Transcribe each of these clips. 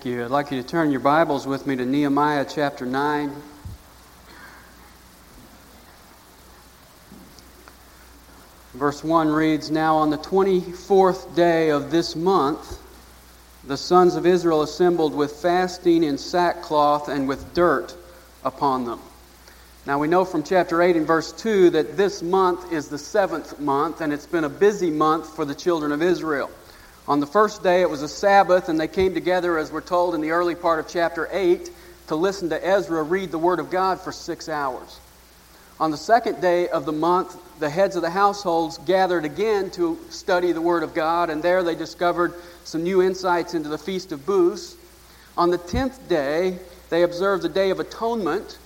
Thank you. I'd like you to turn your Bibles with me to Nehemiah chapter 9. Verse 1 reads Now on the 24th day of this month, the sons of Israel assembled with fasting in sackcloth and with dirt upon them. Now we know from chapter 8 and verse 2 that this month is the seventh month, and it's been a busy month for the children of Israel. On the first day, it was a Sabbath, and they came together, as we're told in the early part of chapter 8, to listen to Ezra read the Word of God for six hours. On the second day of the month, the heads of the households gathered again to study the Word of God, and there they discovered some new insights into the Feast of Booths. On the tenth day, they observed the Day of Atonement,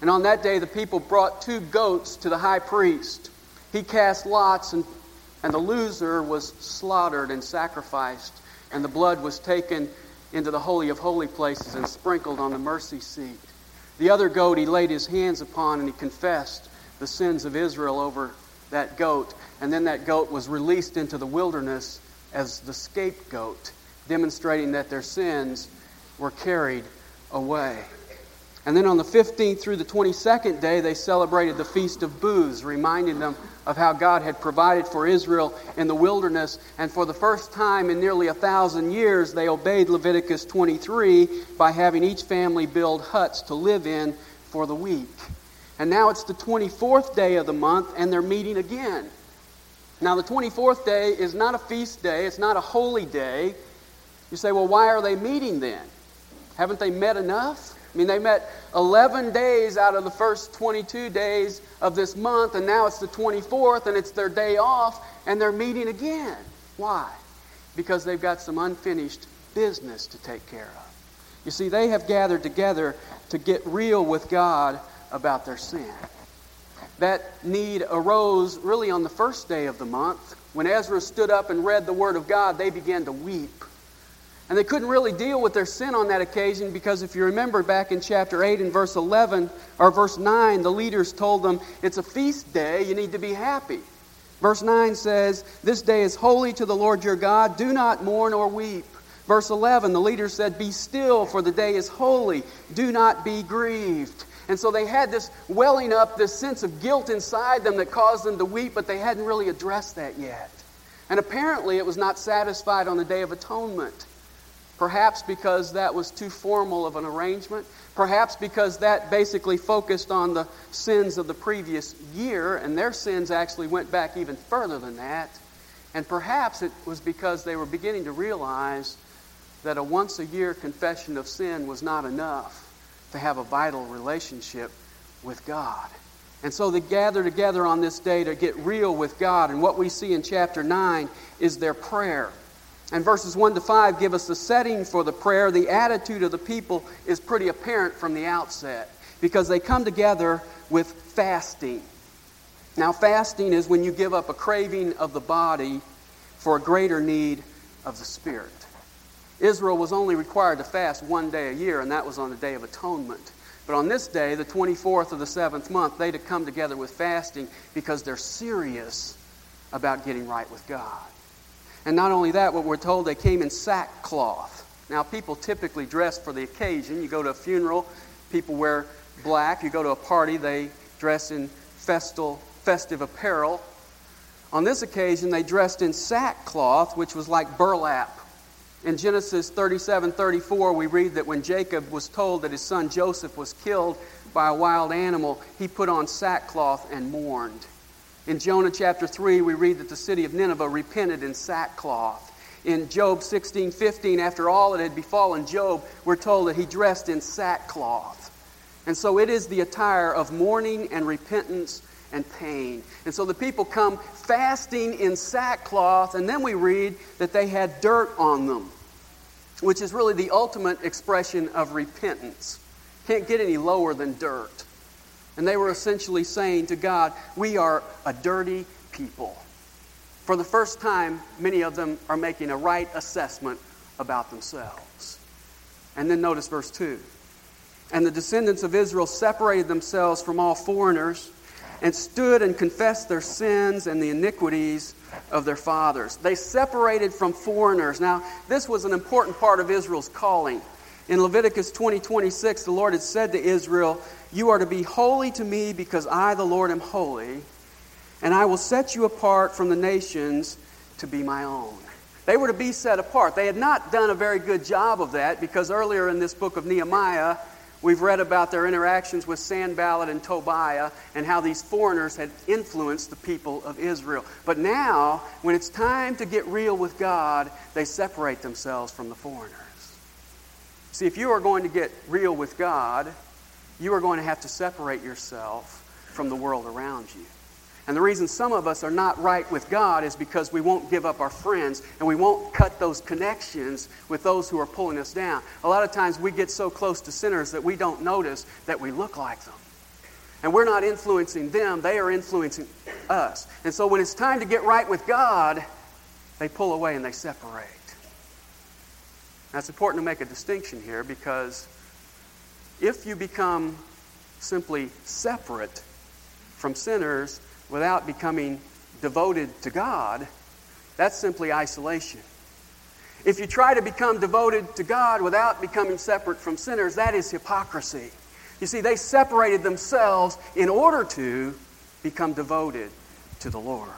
and on that day, the people brought two goats to the high priest. He cast lots and and the loser was slaughtered and sacrificed, and the blood was taken into the Holy of Holy Places and sprinkled on the mercy seat. The other goat he laid his hands upon, and he confessed the sins of Israel over that goat. And then that goat was released into the wilderness as the scapegoat, demonstrating that their sins were carried away. And then on the 15th through the 22nd day, they celebrated the Feast of Booths, reminding them of how God had provided for Israel in the wilderness. And for the first time in nearly a thousand years, they obeyed Leviticus 23 by having each family build huts to live in for the week. And now it's the 24th day of the month, and they're meeting again. Now, the 24th day is not a feast day, it's not a holy day. You say, well, why are they meeting then? Haven't they met enough? I mean, they met 11 days out of the first 22 days of this month, and now it's the 24th, and it's their day off, and they're meeting again. Why? Because they've got some unfinished business to take care of. You see, they have gathered together to get real with God about their sin. That need arose really on the first day of the month. When Ezra stood up and read the Word of God, they began to weep. And they couldn't really deal with their sin on that occasion because if you remember back in chapter 8 and verse 11 or verse 9, the leaders told them, It's a feast day, you need to be happy. Verse 9 says, This day is holy to the Lord your God, do not mourn or weep. Verse 11, the leaders said, Be still, for the day is holy, do not be grieved. And so they had this welling up, this sense of guilt inside them that caused them to weep, but they hadn't really addressed that yet. And apparently it was not satisfied on the Day of Atonement. Perhaps because that was too formal of an arrangement. Perhaps because that basically focused on the sins of the previous year, and their sins actually went back even further than that. And perhaps it was because they were beginning to realize that a once a year confession of sin was not enough to have a vital relationship with God. And so they gather together on this day to get real with God. And what we see in chapter 9 is their prayer. And verses 1 to 5 give us the setting for the prayer. The attitude of the people is pretty apparent from the outset because they come together with fasting. Now, fasting is when you give up a craving of the body for a greater need of the spirit. Israel was only required to fast one day a year, and that was on the Day of Atonement. But on this day, the 24th of the seventh month, they to come together with fasting because they're serious about getting right with God. And not only that, what we're told, they came in sackcloth. Now, people typically dress for the occasion. You go to a funeral, people wear black. You go to a party, they dress in festal, festive apparel. On this occasion, they dressed in sackcloth, which was like burlap. In Genesis 37 34, we read that when Jacob was told that his son Joseph was killed by a wild animal, he put on sackcloth and mourned. In Jonah chapter 3, we read that the city of Nineveh repented in sackcloth. In Job 16 15, after all that had befallen Job, we're told that he dressed in sackcloth. And so it is the attire of mourning and repentance and pain. And so the people come fasting in sackcloth, and then we read that they had dirt on them, which is really the ultimate expression of repentance. Can't get any lower than dirt. And they were essentially saying to God, We are a dirty people. For the first time, many of them are making a right assessment about themselves. And then notice verse 2. And the descendants of Israel separated themselves from all foreigners and stood and confessed their sins and the iniquities of their fathers. They separated from foreigners. Now, this was an important part of Israel's calling. In Leviticus 20 26, the Lord had said to Israel, You are to be holy to me because I, the Lord, am holy, and I will set you apart from the nations to be my own. They were to be set apart. They had not done a very good job of that because earlier in this book of Nehemiah, we've read about their interactions with Sanballat and Tobiah and how these foreigners had influenced the people of Israel. But now, when it's time to get real with God, they separate themselves from the foreigners. See, if you are going to get real with God, you are going to have to separate yourself from the world around you. And the reason some of us are not right with God is because we won't give up our friends and we won't cut those connections with those who are pulling us down. A lot of times we get so close to sinners that we don't notice that we look like them. And we're not influencing them, they are influencing us. And so when it's time to get right with God, they pull away and they separate. Now, it's important to make a distinction here because if you become simply separate from sinners without becoming devoted to God, that's simply isolation. If you try to become devoted to God without becoming separate from sinners, that is hypocrisy. You see, they separated themselves in order to become devoted to the Lord.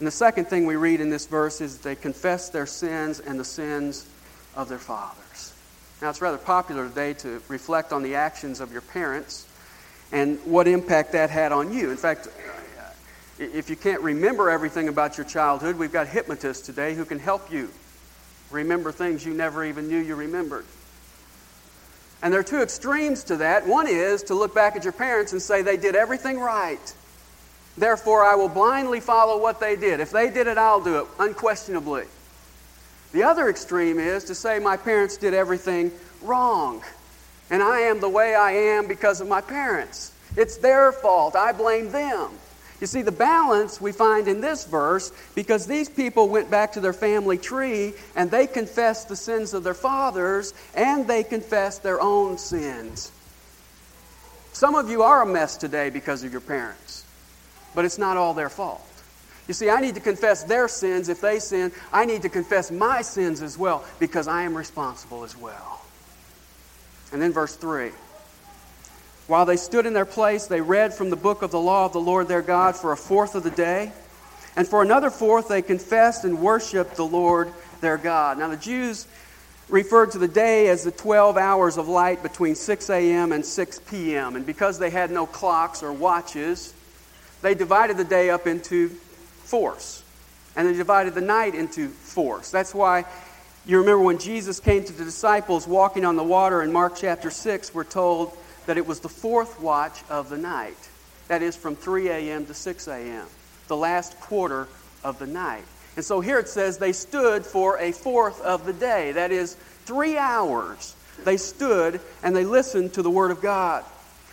And the second thing we read in this verse is they confess their sins and the sins of their fathers. Now, it's rather popular today to reflect on the actions of your parents and what impact that had on you. In fact, if you can't remember everything about your childhood, we've got hypnotists today who can help you remember things you never even knew you remembered. And there are two extremes to that. One is to look back at your parents and say they did everything right. Therefore, I will blindly follow what they did. If they did it, I'll do it, unquestionably. The other extreme is to say my parents did everything wrong. And I am the way I am because of my parents. It's their fault. I blame them. You see, the balance we find in this verse, because these people went back to their family tree and they confessed the sins of their fathers and they confessed their own sins. Some of you are a mess today because of your parents but it's not all their fault. You see, I need to confess their sins if they sin. I need to confess my sins as well because I am responsible as well. And then verse 3. While they stood in their place, they read from the book of the law of the Lord their God for a fourth of the day. And for another fourth, they confessed and worshiped the Lord their God. Now, the Jews referred to the day as the 12 hours of light between 6 a.m. and 6 p.m. And because they had no clocks or watches, they divided the day up into fours. And they divided the night into fours. That's why you remember when Jesus came to the disciples walking on the water in Mark chapter 6, we're told that it was the fourth watch of the night. That is from 3 a.m. to 6 a.m., the last quarter of the night. And so here it says they stood for a fourth of the day. That is three hours. They stood and they listened to the Word of God.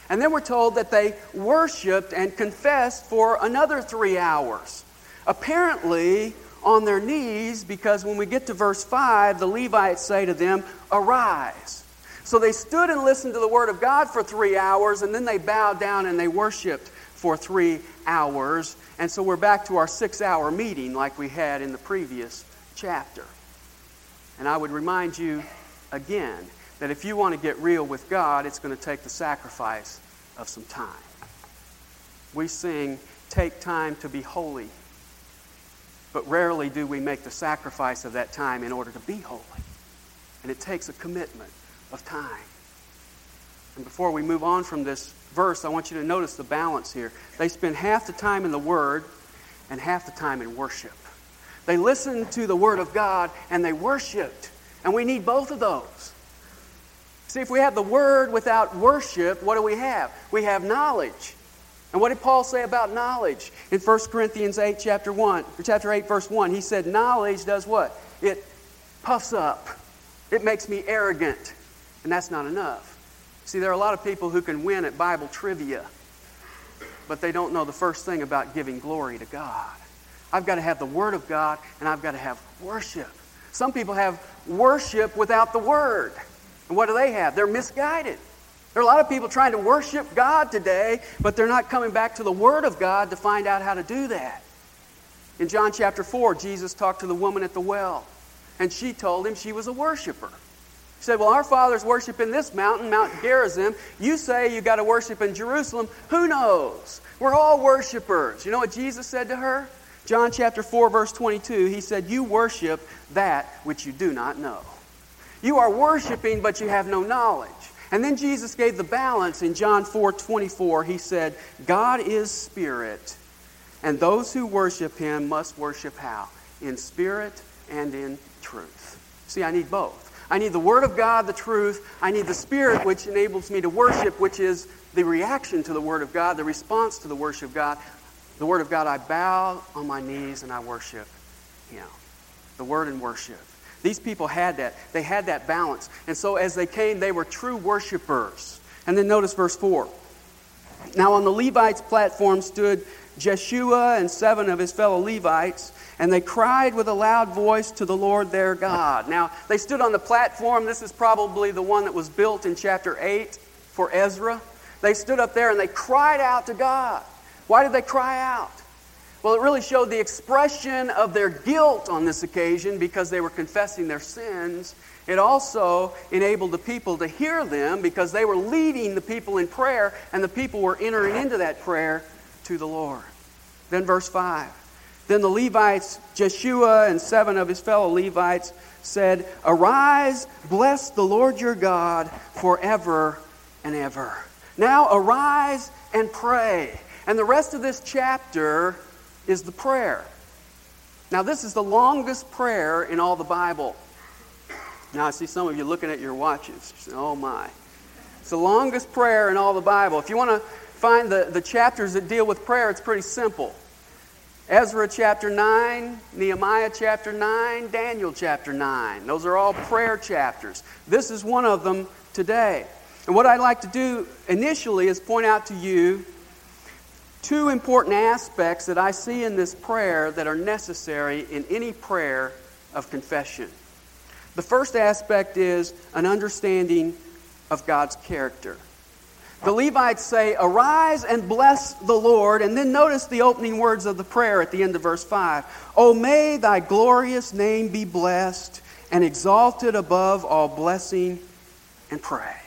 And then we're told that they worshiped and confessed for another three hours. Apparently, on their knees, because when we get to verse 5, the Levites say to them, Arise. So they stood and listened to the word of God for three hours, and then they bowed down and they worshiped for three hours. And so we're back to our six hour meeting like we had in the previous chapter. And I would remind you again that if you want to get real with God, it's going to take the sacrifice of some time. We sing, Take time to be holy, but rarely do we make the sacrifice of that time in order to be holy. And it takes a commitment of time. And before we move on from this verse, I want you to notice the balance here. They spend half the time in the Word and half the time in worship. They listened to the Word of God and they worshiped. And we need both of those. See, if we have the word without worship, what do we have? We have knowledge. And what did Paul say about knowledge? In 1 Corinthians 8, chapter 1, chapter 8, verse 1, he said, Knowledge does what? It puffs up. It makes me arrogant. And that's not enough. See, there are a lot of people who can win at Bible trivia, but they don't know the first thing about giving glory to God. I've got to have the Word of God, and I've got to have worship. Some people have worship without the Word. And what do they have? They're misguided. There are a lot of people trying to worship God today, but they're not coming back to the Word of God to find out how to do that. In John chapter 4, Jesus talked to the woman at the well, and she told him she was a worshiper. You said, Well, our fathers worship in this mountain, Mount Gerizim. You say you got to worship in Jerusalem. Who knows? We're all worshipers. You know what Jesus said to her? John chapter 4, verse 22, he said, You worship that which you do not know. You are worshiping, but you have no knowledge. And then Jesus gave the balance in John 4 24. He said, God is spirit, and those who worship him must worship how? In spirit and in truth. See, I need both. I need the Word of God, the truth. I need the Spirit, which enables me to worship, which is the reaction to the Word of God, the response to the worship of God. The Word of God, I bow on my knees and I worship Him. The Word and worship. These people had that. They had that balance. And so as they came, they were true worshipers. And then notice verse 4. Now on the Levites' platform stood Jeshua and seven of his fellow Levites, and they cried with a loud voice to the Lord their God. Now, they stood on the platform. This is probably the one that was built in chapter 8 for Ezra. They stood up there and they cried out to God. Why did they cry out? Well, it really showed the expression of their guilt on this occasion because they were confessing their sins. It also enabled the people to hear them because they were leading the people in prayer, and the people were entering into that prayer to the Lord. Then, verse 5. Then the Levites, Jeshua and seven of his fellow Levites, said, Arise, bless the Lord your God forever and ever. Now arise and pray. And the rest of this chapter is the prayer. Now, this is the longest prayer in all the Bible. Now, I see some of you looking at your watches. Oh, my. It's the longest prayer in all the Bible. If you want to find the, the chapters that deal with prayer, it's pretty simple. Ezra chapter 9, Nehemiah chapter 9, Daniel chapter 9. Those are all prayer chapters. This is one of them today. And what I'd like to do initially is point out to you two important aspects that I see in this prayer that are necessary in any prayer of confession. The first aspect is an understanding of God's character. The Levites say, Arise and bless the Lord. And then notice the opening words of the prayer at the end of verse 5. Oh, may thy glorious name be blessed and exalted above all blessing and praise.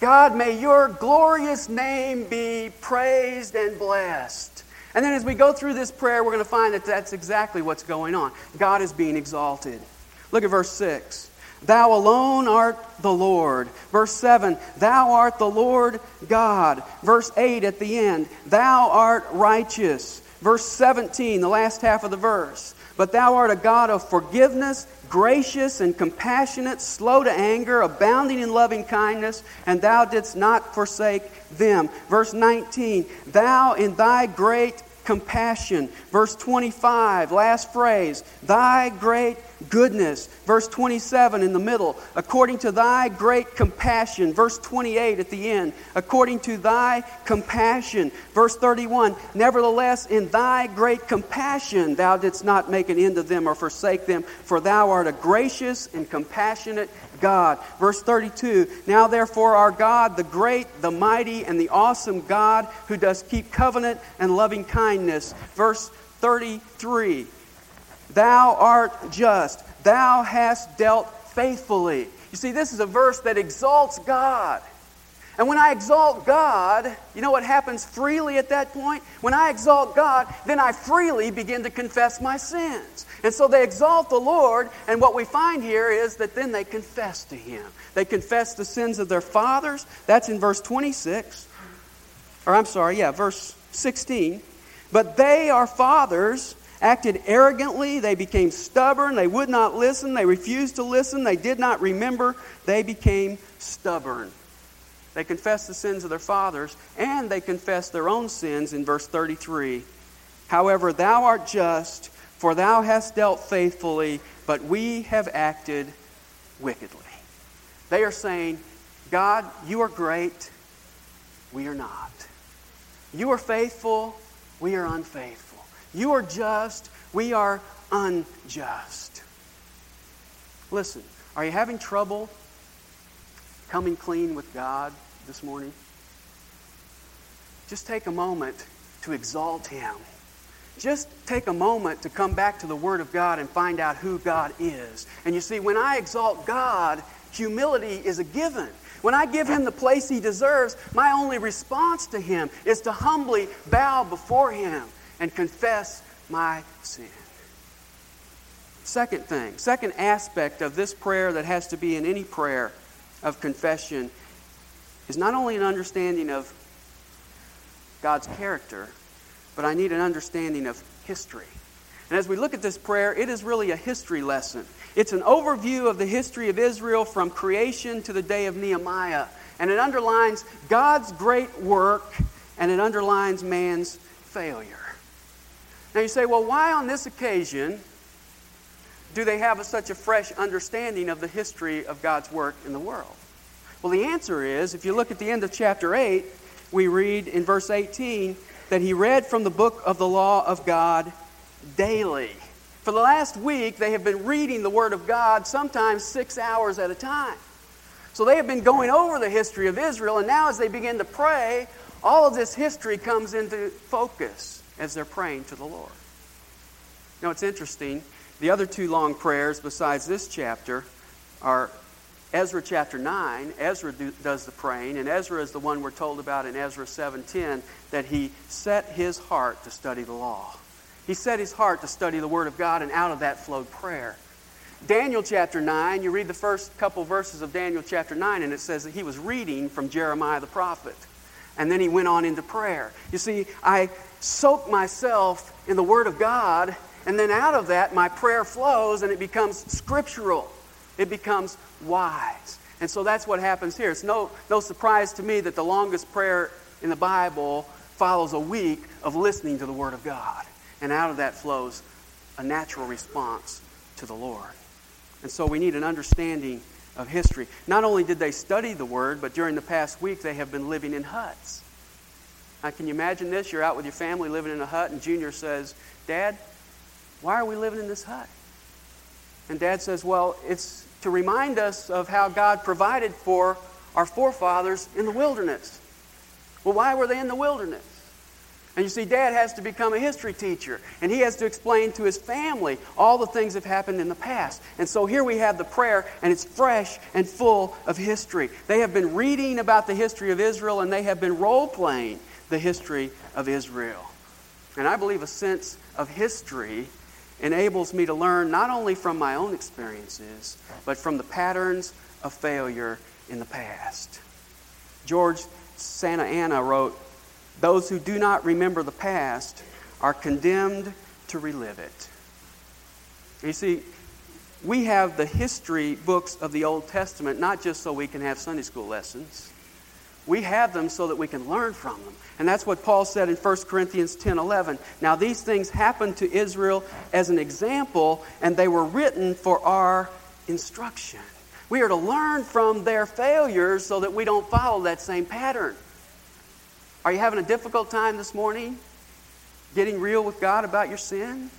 God, may your glorious name be praised and blessed. And then as we go through this prayer, we're going to find that that's exactly what's going on. God is being exalted. Look at verse 6. Thou alone art the Lord. Verse 7, Thou art the Lord God. Verse 8 at the end, Thou art righteous. Verse 17, the last half of the verse, But thou art a God of forgiveness, gracious and compassionate, slow to anger, abounding in loving kindness, and thou didst not forsake them. Verse 19, Thou in thy great compassion. Verse 25, last phrase, Thy great goodness. Verse 27 in the middle, according to thy great compassion. Verse 28 at the end, according to thy compassion. Verse 31, nevertheless, in thy great compassion thou didst not make an end of them or forsake them, for thou art a gracious and compassionate God. Verse 32, now therefore our God, the great, the mighty, and the awesome God who does keep covenant and loving kindness. Verse 33, Thou art just. Thou hast dealt faithfully. You see, this is a verse that exalts God. And when I exalt God, you know what happens freely at that point? When I exalt God, then I freely begin to confess my sins. And so they exalt the Lord, and what we find here is that then they confess to Him. They confess the sins of their fathers. That's in verse 26. Or I'm sorry, yeah, verse 16. But they are fathers acted arrogantly, they became stubborn, they would not listen, they refused to listen, they did not remember, they became stubborn. They confessed the sins of their fathers, and they confessed their own sins in verse 33. However, thou art just, for thou hast dealt faithfully, but we have acted wickedly. They are saying, God, you are great, we are not. You are faithful, we are unfaithful. You are just, we are unjust. Listen, are you having trouble coming clean with God this morning? Just take a moment to exalt Him. just take a moment to come back to the Word of God and find out who God is. And you see, when I exalt God, humility is a given. When I give him the place he deserves, my only response to him is to humbly bow before him and confess my sin. Second thing, second aspect of this prayer that has to be in any prayer of confession is not only an understanding of God's character, but I need an understanding of history. And as we look at this prayer, it is really a history lesson. It's an overview of the history of Israel from creation to the day of Nehemiah. And it underlines God's great work and it underlines man's failure. Now you say, well, why on this occasion do they have such a fresh understanding of the history of God's work in the world? Well, the answer is if you look at the end of chapter 8, we read in verse 18 that he read from the book of the law of God daily. For the last week, they have been reading the Word of God, sometimes six hours at a time. So they have been going over the history of Israel, and now as they begin to pray, all of this history comes into focus as they're praying to the Lord. Now, it's interesting. The other two long prayers, besides this chapter, are Ezra chapter 9. Ezra do, does the praying, and Ezra is the one we're told about in Ezra 7:10 that he set his heart to study the law. He set his heart to study the Word of God, and out of that flowed prayer. Daniel chapter 9, you read the first couple verses of Daniel chapter 9, and it says that he was reading from Jeremiah the prophet. And then he went on into prayer. You see, I soak myself in the Word of God, and then out of that, my prayer flows and it becomes scriptural. It becomes wise. And so that's what happens here. It's no, no surprise to me that the longest prayer in the Bible follows a week of listening to the Word of God. And out of that flows a natural response to the Lord. And so we need an understanding of history. Not only did they study the Word, but during the past week they have been living in huts. Now, can you imagine this? You're out with your family living in a hut, and Junior says, Dad, why are we living in this hut? And Dad says, Well, it's to remind us of how God provided for our forefathers in the wilderness. Well, why were they in the wilderness? And you see, dad has to become a history teacher, and he has to explain to his family all the things that have happened in the past. And so here we have the prayer, and it's fresh and full of history. They have been reading about the history of Israel, and they have been role playing the history of Israel. And I believe a sense of history enables me to learn not only from my own experiences, but from the patterns of failure in the past. George Santayana wrote, those who do not remember the past are condemned to relive it. You see, we have the history books of the Old Testament not just so we can have Sunday school lessons. We have them so that we can learn from them. And that's what Paul said in 1 Corinthians 10 11. Now, these things happened to Israel as an example, and they were written for our instruction. We are to learn from their failures so that we don't follow that same pattern. Are you having a difficult time this morning getting real with God about your sin?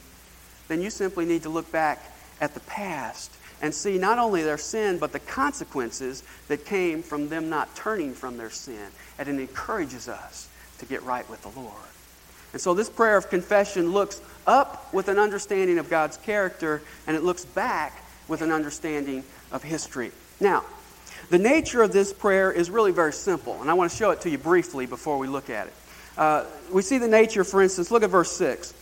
Then you simply need to look back at the past and see not only their sin, but the consequences that came from them not turning from their sin. And it encourages us to get right with the Lord. And so this prayer of confession looks up with an understanding of God's character, and it looks back with an understanding of history. Now, the nature of this prayer is really very simple, and I want to show it to you briefly before we look at it. Uh, we see the nature, for instance, look at verse 6.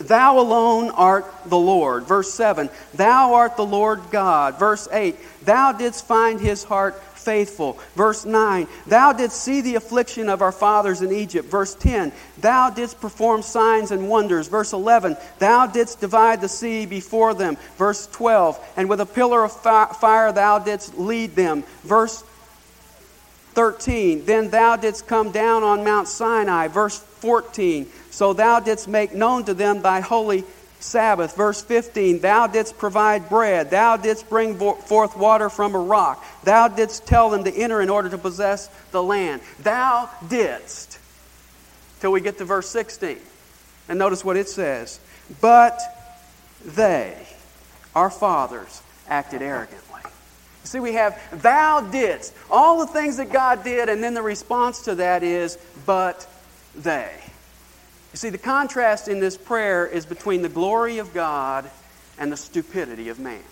Thou alone art the Lord. Verse 7, Thou art the Lord God. Verse 8, Thou didst find his heart faithful. Verse 9, Thou didst see the affliction of our fathers in Egypt. Verse 10, Thou didst perform signs and wonders. Verse 11, Thou didst divide the sea before them. Verse 12, And with a pillar of fire thou didst lead them. Verse 13, Then thou didst come down on Mount Sinai. Verse 14, So thou didst make known to them thy holy Sabbath. Verse 15 Thou didst provide bread, thou didst bring forth water from a rock, thou didst tell them to enter in order to possess the land. Thou didst. Till we get to verse 16. And notice what it says. But they, our fathers, acted arrogantly. See, we have thou didst, all the things that God did, and then the response to that is, but they. You see, the contrast in this prayer is between the glory of God and the stupidity of man.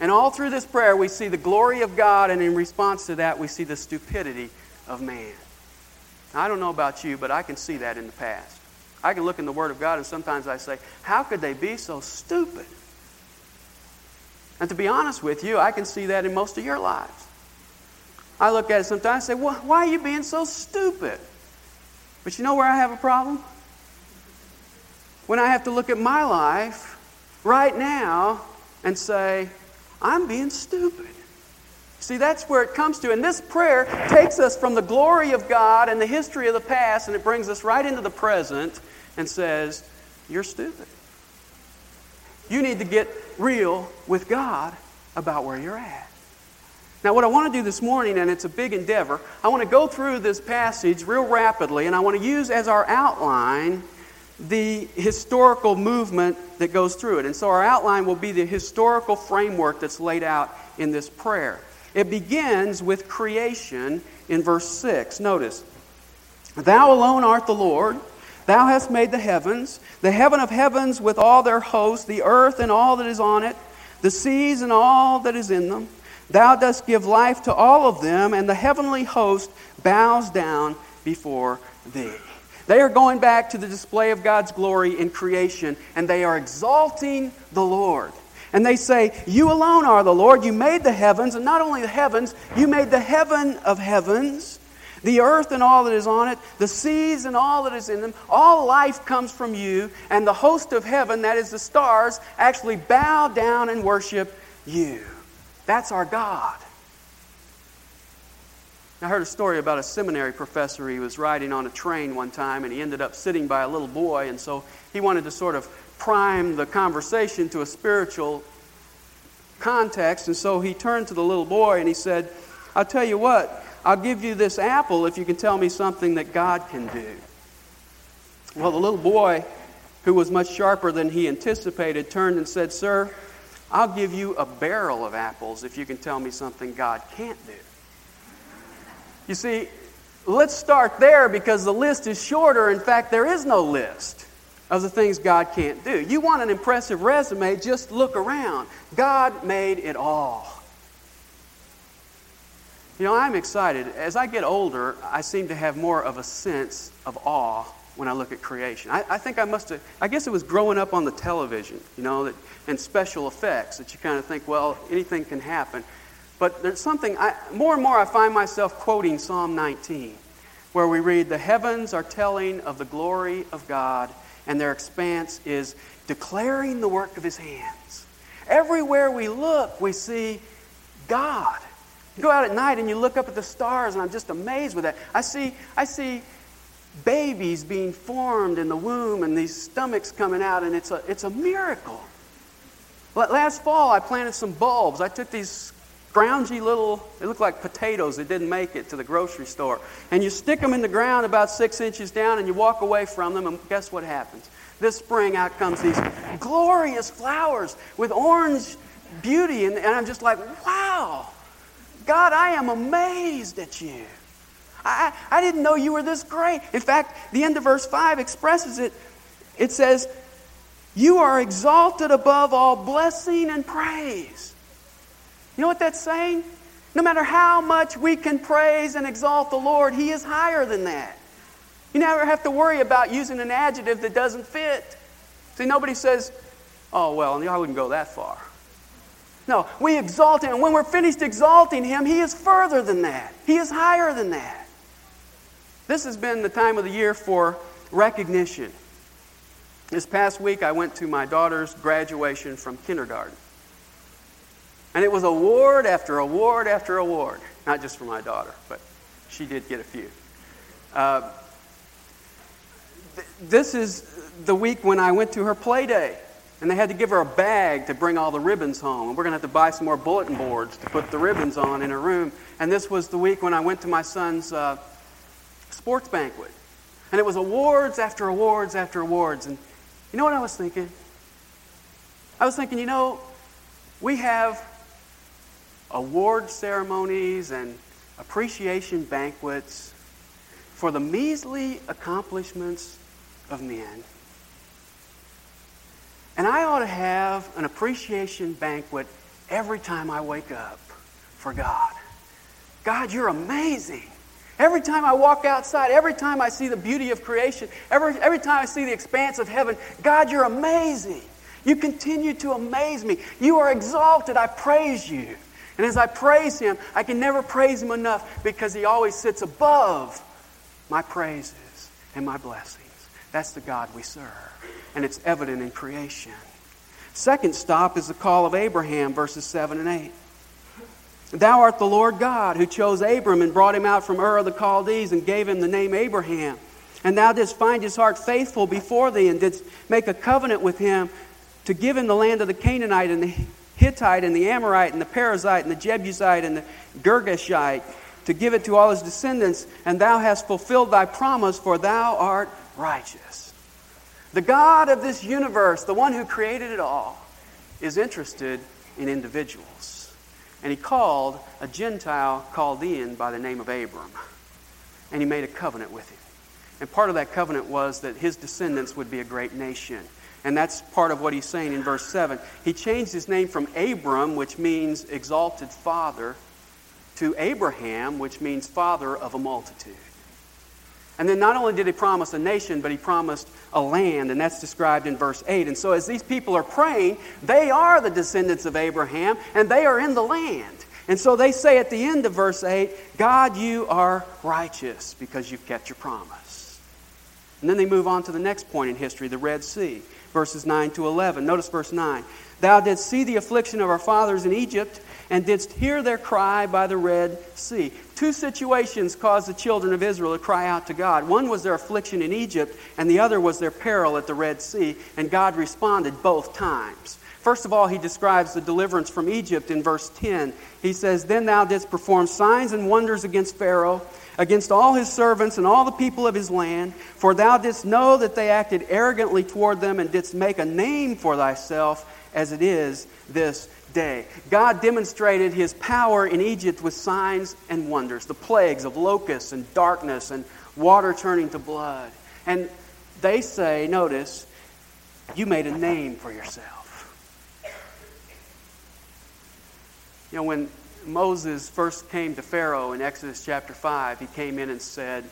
And all through this prayer, we see the glory of God, and in response to that, we see the stupidity of man. I don't know about you, but I can see that in the past. I can look in the Word of God, and sometimes I say, How could they be so stupid? And to be honest with you, I can see that in most of your lives. I look at it sometimes and say, well, Why are you being so stupid? But you know where I have a problem? When I have to look at my life right now and say, I'm being stupid. See, that's where it comes to. And this prayer takes us from the glory of God and the history of the past, and it brings us right into the present and says, You're stupid. You need to get real with God about where you're at. Now, what I want to do this morning, and it's a big endeavor, I want to go through this passage real rapidly, and I want to use as our outline the historical movement that goes through it. And so our outline will be the historical framework that's laid out in this prayer. It begins with creation in verse 6. Notice, Thou alone art the Lord. Thou hast made the heavens, the heaven of heavens with all their hosts, the earth and all that is on it, the seas and all that is in them. Thou dost give life to all of them, and the heavenly host bows down before thee. They are going back to the display of God's glory in creation, and they are exalting the Lord. And they say, You alone are the Lord. You made the heavens, and not only the heavens, you made the heaven of heavens, the earth and all that is on it, the seas and all that is in them. All life comes from you, and the host of heaven, that is the stars, actually bow down and worship you. That's our God. I heard a story about a seminary professor. He was riding on a train one time and he ended up sitting by a little boy, and so he wanted to sort of prime the conversation to a spiritual context, and so he turned to the little boy and he said, I'll tell you what, I'll give you this apple if you can tell me something that God can do. Well, the little boy, who was much sharper than he anticipated, turned and said, Sir, I'll give you a barrel of apples if you can tell me something God can't do. You see, let's start there because the list is shorter. In fact, there is no list of the things God can't do. You want an impressive resume, just look around. God made it all. You know, I'm excited. As I get older, I seem to have more of a sense of awe when I look at creation. I, I think I must have, I guess it was growing up on the television, you know, that, and special effects that you kind of think, well, anything can happen. But there's something, I, more and more I find myself quoting Psalm 19, where we read, The heavens are telling of the glory of God, and their expanse is declaring the work of his hands. Everywhere we look, we see God. You go out at night and you look up at the stars, and I'm just amazed with that. I see, I see babies being formed in the womb and these stomachs coming out, and it's a, it's a miracle. Last fall, I planted some bulbs. I took these scroungy little, they look like potatoes that didn't make it to the grocery store. And you stick them in the ground about six inches down and you walk away from them, and guess what happens? This spring out comes these glorious flowers with orange beauty, and, and I'm just like, wow, God, I am amazed at you. I, I didn't know you were this great. In fact, the end of verse 5 expresses it. It says, You are exalted above all blessing and praise. You know what that's saying? No matter how much we can praise and exalt the Lord, He is higher than that. You never have to worry about using an adjective that doesn't fit. See, nobody says, oh, well, I wouldn't go that far. No, we exalt Him. And when we're finished exalting Him, He is further than that, He is higher than that. This has been the time of the year for recognition. This past week, I went to my daughter's graduation from kindergarten. And it was award after award after award. Not just for my daughter, but she did get a few. Uh, th- this is the week when I went to her play day. And they had to give her a bag to bring all the ribbons home. And we're going to have to buy some more bulletin boards to put the ribbons on in her room. And this was the week when I went to my son's uh, sports banquet. And it was awards after awards after awards. And you know what I was thinking? I was thinking, you know, we have award ceremonies and appreciation banquets for the measly accomplishments of men. And I ought to have an appreciation banquet every time I wake up for God. God, you're amazing. Every time I walk outside, every time I see the beauty of creation, every, every time I see the expanse of heaven, God, you're amazing. You continue to amaze me. You are exalted. I praise you. And as I praise Him, I can never praise Him enough because He always sits above my praises and my blessings. That's the God we serve. And it's evident in creation. Second stop is the call of Abraham, verses 7 and 8. Thou art the Lord God who chose Abram and brought him out from Ur of the Chaldees and gave him the name Abraham. And thou didst find his heart faithful before thee and didst make a covenant with him to give him the land of the Canaanite and the Hittite and the Amorite and the Perizzite and the Jebusite and the Girgashite, to give it to all his descendants, and thou hast fulfilled thy promise, for thou art righteous. The God of this universe, the one who created it all, is interested in individuals. And he called a Gentile Chaldean by the name of Abram. And he made a covenant with him. And part of that covenant was that his descendants would be a great nation. And that's part of what he's saying in verse 7. He changed his name from Abram, which means exalted father, to Abraham, which means father of a multitude. And then not only did he promise a nation, but he promised a land, and that's described in verse 8. And so as these people are praying, they are the descendants of Abraham, and they are in the land. And so they say at the end of verse 8, God, you are righteous because you've kept your promise. And then they move on to the next point in history, the Red Sea verses 9 to 11. Notice verse 9. Thou didst see the affliction of our fathers in Egypt, and didst hear their cry by the Red Sea. Two situations caused the children of Israel to cry out to God. One was their affliction in Egypt, and the other was their peril at the Red Sea, and God responded both times. First of all, he describes the deliverance from Egypt in verse 10. He says, Then thou didst perform signs and wonders against Pharaoh against all his servants and all the people of his land, for thou didst know that they acted arrogantly toward them and didst make a name for thyself as it is this day. God demonstrated his power in Egypt with signs and wonders, the plagues of locusts and darkness and water turning to blood. And they say, notice, you made a name for yourself. You know, when Moses first came to Pharaoh in Exodus chapter 5, he came in and said,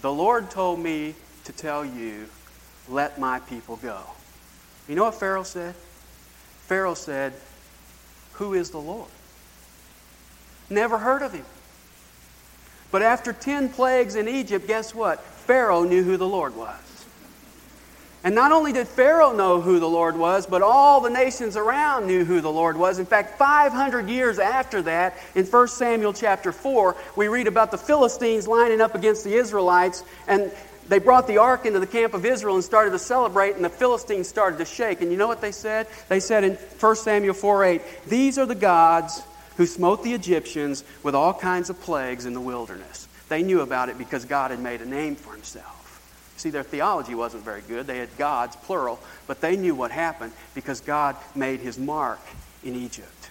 The Lord told me to tell you, let my people go. You know what Pharaoh said? Pharaoh said, Who is the Lord? Never heard of him. But after 10 plagues in Egypt, guess what? Pharaoh knew who the Lord was. And not only did Pharaoh know who the Lord was, but all the nations around knew who the Lord was. In fact, 500 years after that, in 1 Samuel chapter 4, we read about the Philistines lining up against the Israelites, and they brought the ark into the camp of Israel and started to celebrate, and the Philistines started to shake. And you know what they said? They said in 1 Samuel 4 8, These are the gods who smote the Egyptians with all kinds of plagues in the wilderness. They knew about it because God had made a name for himself. See, their theology wasn't very good. They had gods, plural, but they knew what happened because God made his mark in Egypt.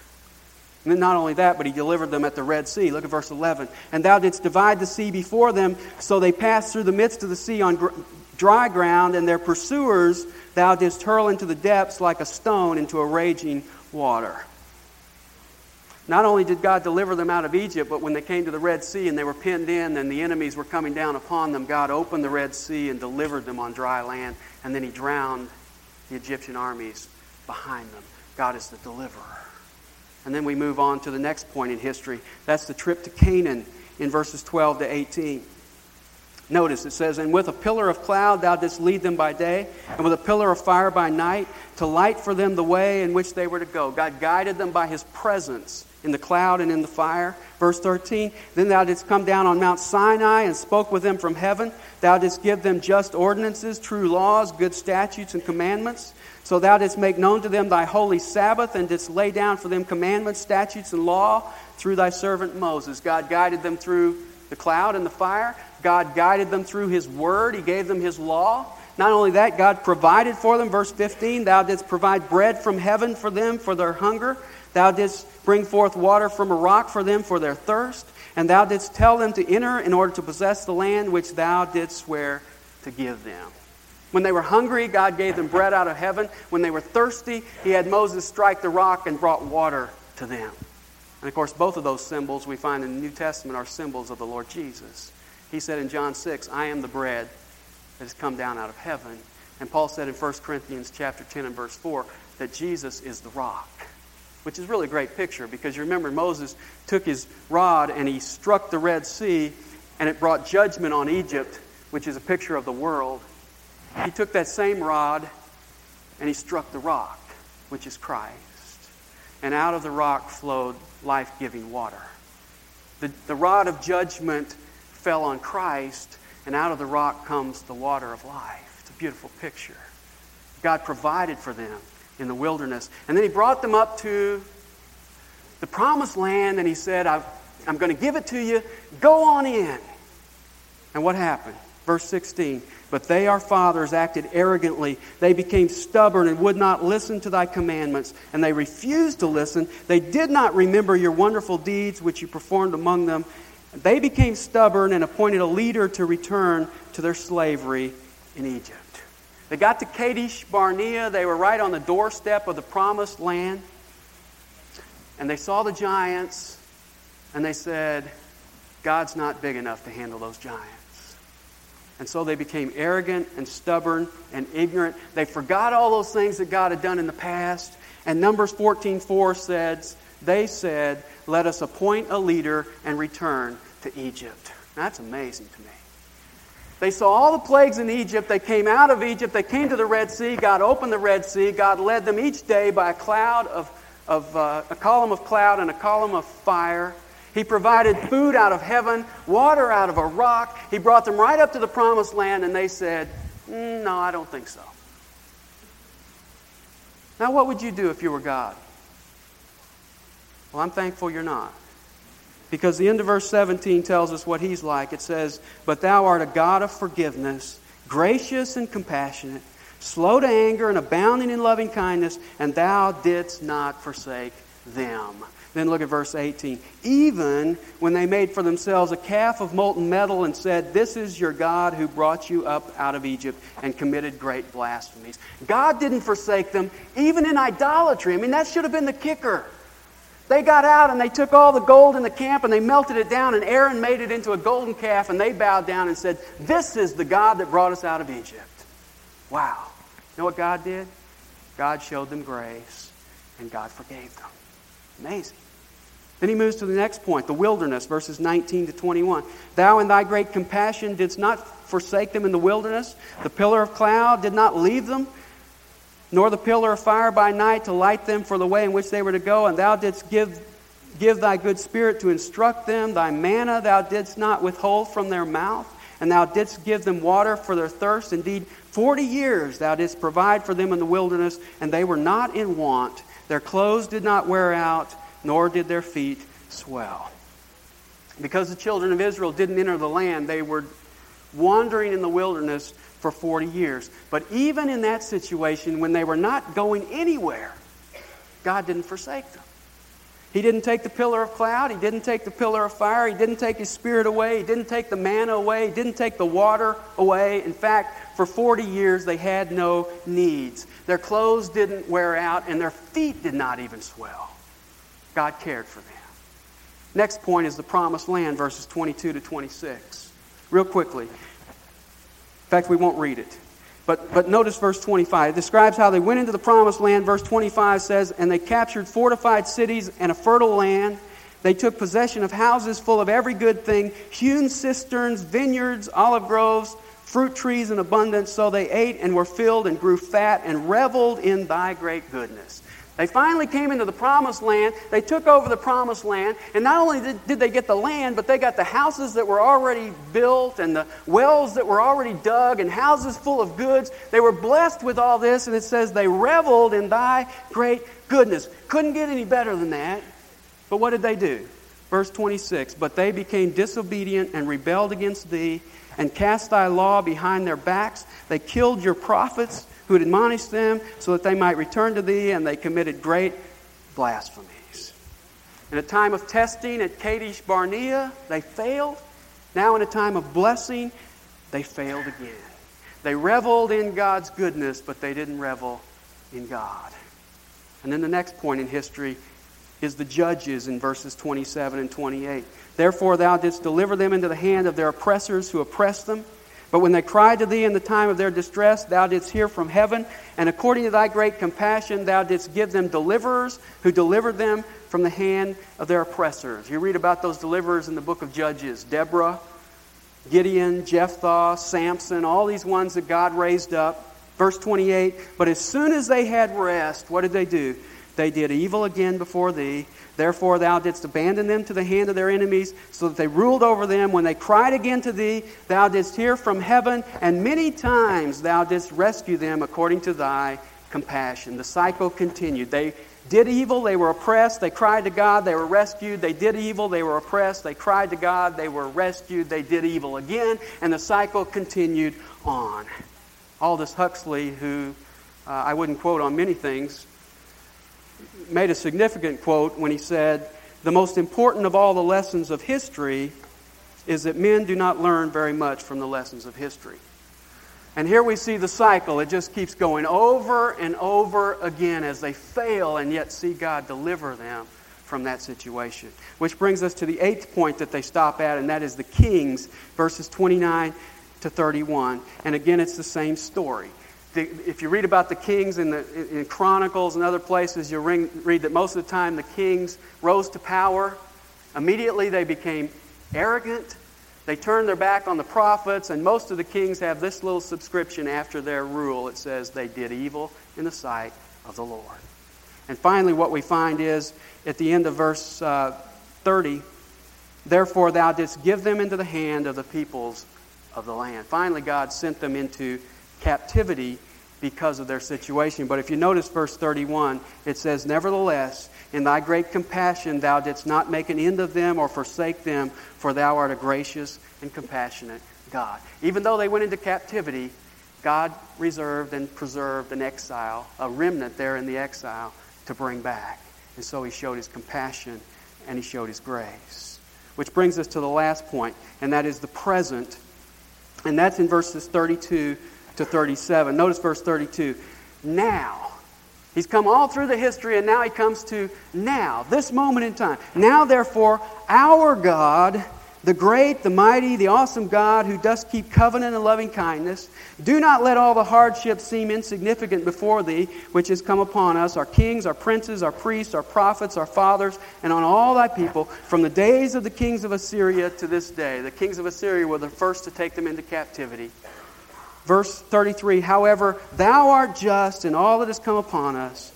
And then not only that, but he delivered them at the Red Sea. Look at verse 11. And thou didst divide the sea before them, so they passed through the midst of the sea on dry ground, and their pursuers thou didst hurl into the depths like a stone into a raging water. Not only did God deliver them out of Egypt, but when they came to the Red Sea and they were pinned in and the enemies were coming down upon them, God opened the Red Sea and delivered them on dry land, and then He drowned the Egyptian armies behind them. God is the deliverer. And then we move on to the next point in history. That's the trip to Canaan in verses 12 to 18. Notice it says, And with a pillar of cloud thou didst lead them by day, and with a pillar of fire by night, to light for them the way in which they were to go. God guided them by his presence in the cloud and in the fire. Verse 13 Then thou didst come down on Mount Sinai and spoke with them from heaven. Thou didst give them just ordinances, true laws, good statutes, and commandments. So thou didst make known to them thy holy Sabbath and didst lay down for them commandments, statutes, and law through thy servant Moses. God guided them through the cloud and the fire. God guided them through his word. He gave them his law. Not only that, God provided for them. Verse 15 Thou didst provide bread from heaven for them for their hunger. Thou didst bring forth water from a rock for them for their thirst, and thou didst tell them to enter in order to possess the land which thou didst swear to give them. When they were hungry, God gave them bread out of heaven. When they were thirsty, He had Moses strike the rock and brought water to them. And of course, both of those symbols we find in the New Testament are symbols of the Lord Jesus. He said in John 6, I am the bread that has come down out of heaven. And Paul said in 1 Corinthians chapter 10 and verse 4 that Jesus is the rock, which is really a great picture because you remember Moses took his rod and he struck the Red Sea and it brought judgment on Egypt, which is a picture of the world. He took that same rod and he struck the rock, which is Christ. And out of the rock flowed life giving water. The, the rod of judgment fell on Christ, and out of the rock comes the water of life. It's a beautiful picture. God provided for them in the wilderness. And then he brought them up to the promised land, and he said, I'm going to give it to you. Go on in. And what happened? Verse 16 But they, our fathers, acted arrogantly. They became stubborn and would not listen to thy commandments, and they refused to listen. They did not remember your wonderful deeds which you performed among them. They became stubborn and appointed a leader to return to their slavery in Egypt. They got to Kadesh Barnea. They were right on the doorstep of the promised land. And they saw the giants, and they said, God's not big enough to handle those giants. And so they became arrogant and stubborn and ignorant. They forgot all those things that God had done in the past. And Numbers 14:4 says, they said, Let us appoint a leader and return to Egypt. That's amazing to me. They saw all the plagues in Egypt. They came out of Egypt. They came to the Red Sea. God opened the Red Sea. God led them each day by a cloud of, of uh, a column of cloud and a column of fire. He provided food out of heaven, water out of a rock. He brought them right up to the promised land, and they said, mm, No, I don't think so. Now, what would you do if you were God? Well, I'm thankful you're not. Because the end of verse 17 tells us what he's like. It says, But thou art a God of forgiveness, gracious and compassionate, slow to anger and abounding in loving kindness, and thou didst not forsake them. Then look at verse 18. Even when they made for themselves a calf of molten metal and said, This is your God who brought you up out of Egypt, and committed great blasphemies. God didn't forsake them, even in idolatry. I mean, that should have been the kicker. They got out and they took all the gold in the camp and they melted it down, and Aaron made it into a golden calf, and they bowed down and said, This is the God that brought us out of Egypt. Wow. You know what God did? God showed them grace, and God forgave them. Amazing. Then he moves to the next point, the wilderness, verses 19 to 21. Thou in thy great compassion didst not forsake them in the wilderness. The pillar of cloud did not leave them, nor the pillar of fire by night to light them for the way in which they were to go. And thou didst give, give thy good spirit to instruct them. Thy manna thou didst not withhold from their mouth. And thou didst give them water for their thirst. Indeed, forty years thou didst provide for them in the wilderness, and they were not in want. Their clothes did not wear out, nor did their feet swell. Because the children of Israel didn't enter the land, they were wandering in the wilderness for 40 years. But even in that situation, when they were not going anywhere, God didn't forsake them. He didn't take the pillar of cloud. He didn't take the pillar of fire. He didn't take his spirit away. He didn't take the manna away. He didn't take the water away. In fact, for 40 years, they had no needs. Their clothes didn't wear out, and their feet did not even swell. God cared for them. Next point is the promised land, verses 22 to 26. Real quickly. In fact, we won't read it. But, but notice verse 25. It describes how they went into the promised land. Verse 25 says, And they captured fortified cities and a fertile land. They took possession of houses full of every good thing, hewn cisterns, vineyards, olive groves, fruit trees in abundance. So they ate and were filled and grew fat and reveled in thy great goodness. They finally came into the promised land. They took over the promised land. And not only did, did, they get the land, but they got the houses that were already built and the wells that were already dug and houses full of goods. They were blessed with all this. And it says, they reveled in thy great goodness. Couldn't get any better than that. But what did they do? Verse 26 But they became disobedient and rebelled against thee and cast thy law behind their backs. They killed your prophets who had admonished them so that they might return to thee, and they committed great blasphemies. In a time of testing at Kadesh Barnea, they failed. Now, in a time of blessing, they failed again. They reveled in God's goodness, but they didn't revel in God. And then the next point in history is the judges in verses 27 and 28. Therefore, thou didst deliver them into the hand of their oppressors who oppressed them. But when they cried to thee in the time of their distress, thou didst hear from heaven, and according to thy great compassion, thou didst give them deliverers who delivered them from the hand of their oppressors. You read about those deliverers in the book of Judges Deborah, Gideon, Jephthah, Samson, all these ones that God raised up. Verse 28 But as soon as they had rest, what did they do? They did evil again before thee. Therefore, thou didst abandon them to the hand of their enemies, so that they ruled over them. When they cried again to thee, thou didst hear from heaven, and many times thou didst rescue them according to thy compassion. The cycle continued. They did evil, they were oppressed, they cried to God, they were rescued. They did evil, they were oppressed, they cried to God, they were rescued, they did evil again, and the cycle continued on. Aldous Huxley, who uh, I wouldn't quote on many things, made a significant quote when he said, The most important of all the lessons of history is that men do not learn very much from the lessons of history. And here we see the cycle. It just keeps going over and over again as they fail and yet see God deliver them from that situation. Which brings us to the eighth point that they stop at, and that is the kings, verses 29 to 31. And again, it's the same story. The, if you read about the kings in, the, in Chronicles and other places, you'll ring, read that most of the time the kings rose to power. Immediately they became arrogant they turned their back on the prophets, and most of the kings have this little subscription after their rule. It says, They did evil in the sight of the Lord. And finally, what we find is at the end of verse uh, 30, Therefore thou didst give them into the hand of the peoples of the land. Finally, God sent them into captivity because of their situation. But if you notice verse 31, it says, Nevertheless, in thy great compassion thou didst not make an end of them or forsake them, for thou art a gracious and compassionate God. Even though they went into captivity, God reserved and preserved an exile, a remnant there in the exile, to bring back. And so he showed his compassion and he showed his grace. Which brings us to the last point, and that is the present. And that's in verses 32 to 37. Notice verse 32. Now, He's come all through the history, and now he comes to now, this moment in time. Now, therefore, our God, the great, the mighty, the awesome God who does keep covenant and loving kindness, do not let all the hardships seem insignificant before thee, which has come upon us, our kings, our princes, our priests, our prophets, our fathers, and on all thy people, from the days of the kings of Assyria to this day. The kings of Assyria were the first to take them into captivity. Verse 33 However, thou art just in all that has come upon us.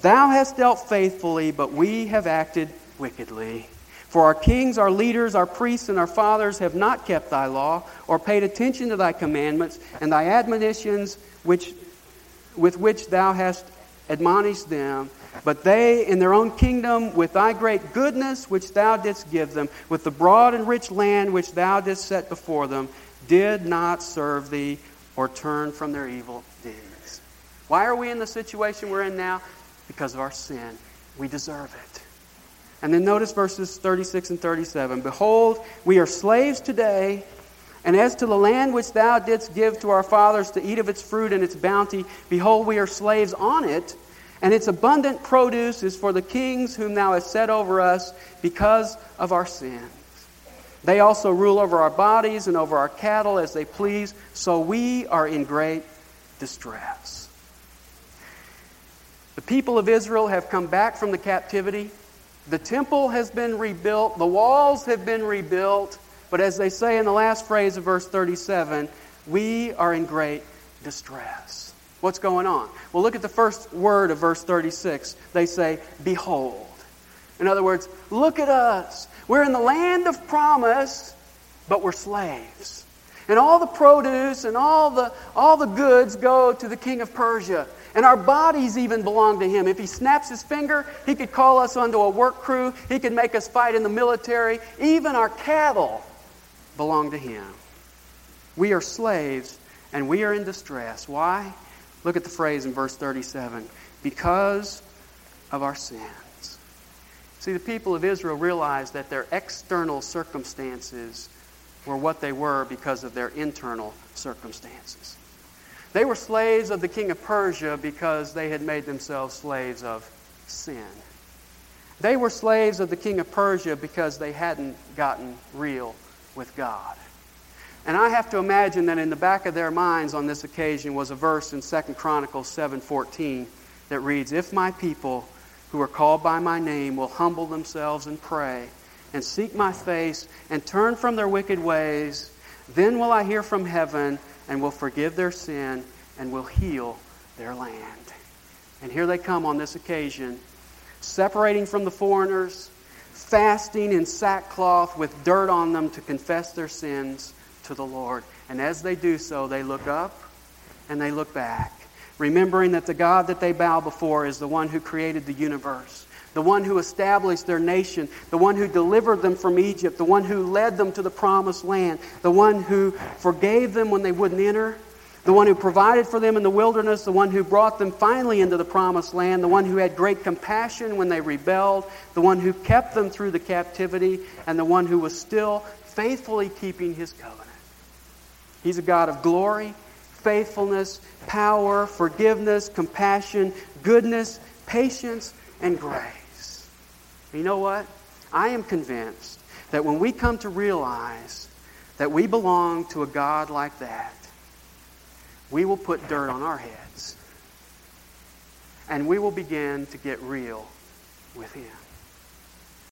Thou hast dealt faithfully, but we have acted wickedly. For our kings, our leaders, our priests, and our fathers have not kept thy law, or paid attention to thy commandments, and thy admonitions which, with which thou hast admonished them. But they, in their own kingdom, with thy great goodness which thou didst give them, with the broad and rich land which thou didst set before them, did not serve thee or turn from their evil deeds. Why are we in the situation we're in now? Because of our sin. We deserve it. And then notice verses 36 and 37. Behold, we are slaves today, and as to the land which thou didst give to our fathers to eat of its fruit and its bounty, behold, we are slaves on it, and its abundant produce is for the kings whom thou hast set over us because of our sin. They also rule over our bodies and over our cattle as they please, so we are in great distress. The people of Israel have come back from the captivity. The temple has been rebuilt, the walls have been rebuilt, but as they say in the last phrase of verse 37, we are in great distress. What's going on? Well, look at the first word of verse 36. They say, Behold. In other words, look at us. We're in the land of promise, but we're slaves. And all the produce and all the, all the goods go to the king of Persia. And our bodies even belong to him. If he snaps his finger, he could call us onto a work crew. He could make us fight in the military. Even our cattle belong to him. We are slaves and we are in distress. Why? Look at the phrase in verse 37 because of our sin. See, the people of Israel realized that their external circumstances were what they were because of their internal circumstances. They were slaves of the king of Persia because they had made themselves slaves of sin. They were slaves of the king of Persia because they hadn't gotten real with God. And I have to imagine that in the back of their minds on this occasion was a verse in 2 Chronicles 7:14 that reads, "If my people who are called by my name will humble themselves and pray and seek my face and turn from their wicked ways, then will I hear from heaven and will forgive their sin and will heal their land." And here they come on this occasion, separating from the foreigners, fasting in sackcloth with dirt on them to confess their sins to the Lord. And as they do so, they look up and they look back, remembering that the God that they bow before is the one who created the universe, the one who established their nation, the one who delivered them from Egypt, the one who led them to the promised land, the one who forgave them when they wouldn't enter. The one who provided for them in the wilderness, the one who brought them finally into the promised land, the one who had great compassion when they rebelled, the one who kept them through the captivity, and the one who was still faithfully keeping his covenant. He's a God of glory, faithfulness, power, forgiveness, compassion, goodness, patience, and grace. You know what? I am convinced that when we come to realize that we belong to a God like that, we will put dirt on our heads and we will begin to get real with Him.